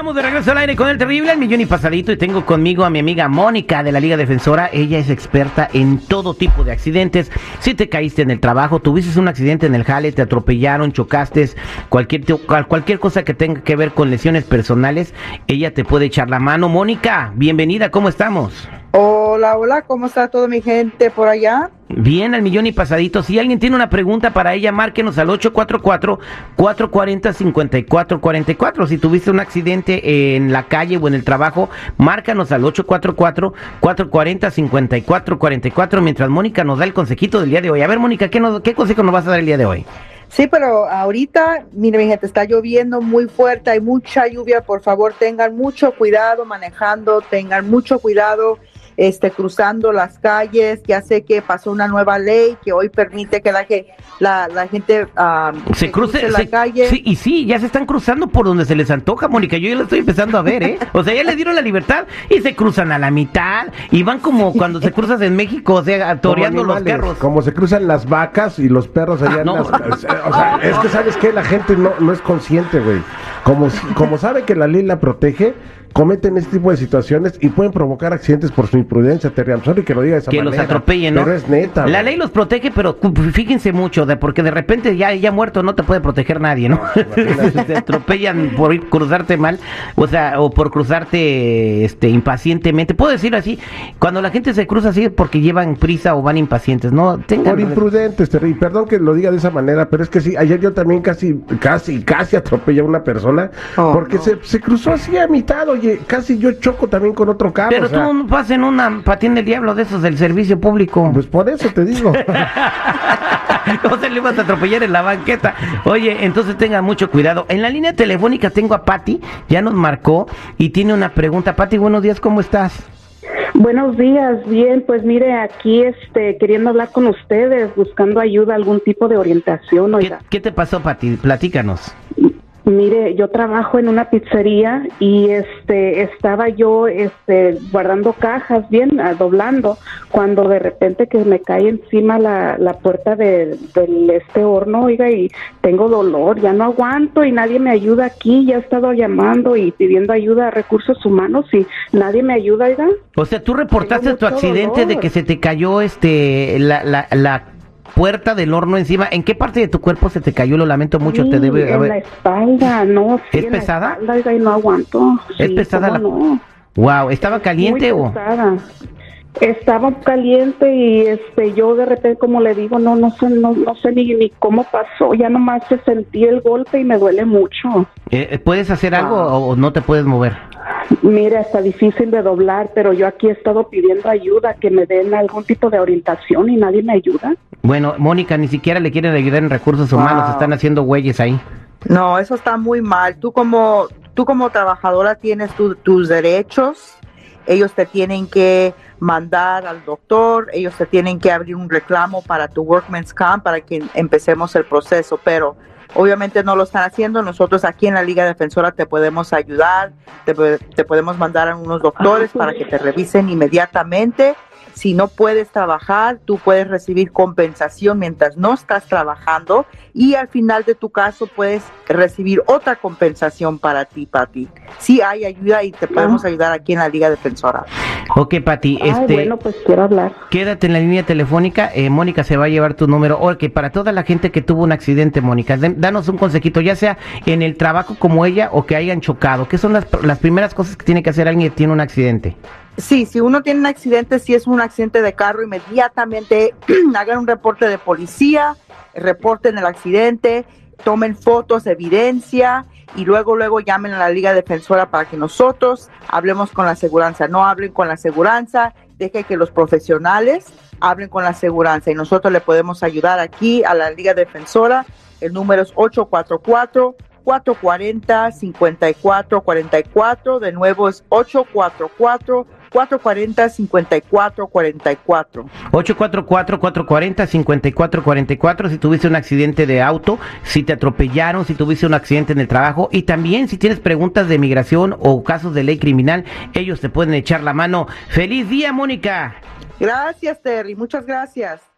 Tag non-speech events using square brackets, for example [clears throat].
Estamos de regreso al aire con el terrible, el millón y pasadito, y tengo conmigo a mi amiga Mónica de la Liga Defensora. Ella es experta en todo tipo de accidentes. Si te caíste en el trabajo, tuviste un accidente en el jale, te atropellaron, chocaste, cualquier, cualquier cosa que tenga que ver con lesiones personales, ella te puede echar la mano. Mónica, bienvenida, ¿cómo estamos? Hola, hola, ¿cómo está toda mi gente por allá? Bien, al millón y pasadito. Si alguien tiene una pregunta para ella, márquenos al 844-440-5444. Si tuviste un accidente en la calle o en el trabajo, márcanos al 844-440-5444 mientras Mónica nos da el consejito del día de hoy. A ver, Mónica, ¿qué, ¿qué consejo nos vas a dar el día de hoy? Sí, pero ahorita, mire mi gente, está lloviendo muy fuerte, hay mucha lluvia, por favor tengan mucho cuidado manejando, tengan mucho cuidado este, cruzando las calles. Ya sé que pasó una nueva ley que hoy permite que la, la, la gente se, cruce, la calle. Sí, y sí, ya se están cruzando por donde se les antoja, Mónica. Yo ya lo estoy empezando a ver, ¿eh? [laughs] O sea, ya les dieron la libertad y se cruzan a la mitad y van como cuando se cruzas en México, o sea, toreando los carros. Como se cruzan las vacas y los perros allá ah, O sea, [laughs] es que sabes que la gente no, no es consciente, güey. Como, como sabe que la ley la protege, cometen este tipo de situaciones y pueden provocar accidentes por su imprudencia, Terry. I'm que lo diga de esa que los atropellen, ¿no? Pero es neta. La ley los protege, pero fíjense mucho, de porque de repente ya, ya muerto no te puede proteger nadie, ¿no? [laughs] te atropellan por cruzarte mal, o sea, o por cruzarte este impacientemente. Puedo decir así, cuando la gente se cruza así es porque llevan prisa o van impacientes, ¿no? Tengan... Por imprudentes, Terry. Perdón que lo diga de esa manera, pero es que sí, ayer yo también casi, casi, casi atropellé a una persona oh, porque se, se cruzó así a mitad, oye, casi yo choco también con otro carro. Pero tú no vas en una patín del diablo de esos del servicio público. Pues por eso te digo. [laughs] ¿Cómo se le ibas a atropellar en la banqueta? Oye, entonces tenga mucho cuidado. En la línea telefónica tengo a Patti, ya nos marcó y tiene una pregunta. Patti, buenos días, ¿cómo estás? Buenos días, bien, pues mire, aquí este, queriendo hablar con ustedes, buscando ayuda, algún tipo de orientación. ¿Qué, ¿Qué, te pasó, Pati? Platícanos. Mire, yo trabajo en una pizzería y este estaba yo este guardando cajas bien, ah, doblando, cuando de repente que me cae encima la, la puerta de, del este horno, oiga, y tengo dolor, ya no aguanto y nadie me ayuda aquí, ya he estado llamando y pidiendo ayuda a recursos humanos y nadie me ayuda, oiga. O sea, tú reportaste tu accidente de que se te cayó este la, la, la puerta del horno encima. ¿En qué parte de tu cuerpo se te cayó? Lo lamento mucho. te debe en la espalda, no. ¿Es pesada? y no aguanto. ¿Es pesada? La... No. Wow, ¿estaba caliente o? Pesada. Estaba caliente y este yo de repente como le digo no no sé no, no sé ni, ni cómo pasó ya nomás se sentí el golpe y me duele mucho. Eh, ¿Puedes hacer algo ah. o no te puedes mover? Mira, está difícil de doblar, pero yo aquí he estado pidiendo ayuda, que me den algún tipo de orientación y nadie me ayuda. Bueno, Mónica, ni siquiera le quieren ayudar en recursos humanos, están haciendo güeyes ahí. No, eso está muy mal. Tú como, tú como trabajadora tienes tus derechos, ellos te tienen que mandar al doctor, ellos te tienen que abrir un reclamo para tu workman's comp para que empecemos el proceso, pero Obviamente no lo están haciendo. Nosotros aquí en la Liga Defensora te podemos ayudar, te, te podemos mandar a unos doctores para que te revisen inmediatamente si no puedes trabajar, tú puedes recibir compensación mientras no estás trabajando y al final de tu caso puedes recibir otra compensación para ti, Pati. Sí hay ayuda y te podemos ayudar aquí en la Liga Defensora. Ok, Pati. Este, bueno, pues quiero hablar. Quédate en la línea telefónica. Eh, Mónica se va a llevar tu número. Ok, para toda la gente que tuvo un accidente, Mónica, danos un consejito, ya sea en el trabajo como ella o que hayan chocado. ¿Qué son las, las primeras cosas que tiene que hacer alguien que tiene un accidente? Sí, si uno tiene un accidente, si es un accidente de carro, inmediatamente [clears throat] hagan un reporte de policía, reporten el accidente, tomen fotos, evidencia y luego luego llamen a la Liga Defensora para que nosotros hablemos con la aseguranza. No hablen con la aseguranza, deje que los profesionales hablen con la aseguranza y nosotros le podemos ayudar aquí a la Liga Defensora. El número es 844 440 5444, de nuevo es 844 440-5444. 844-440-5444 si tuviste un accidente de auto, si te atropellaron, si tuviste un accidente en el trabajo y también si tienes preguntas de migración o casos de ley criminal, ellos te pueden echar la mano. ¡Feliz día, Mónica! Gracias, Terry. Muchas gracias.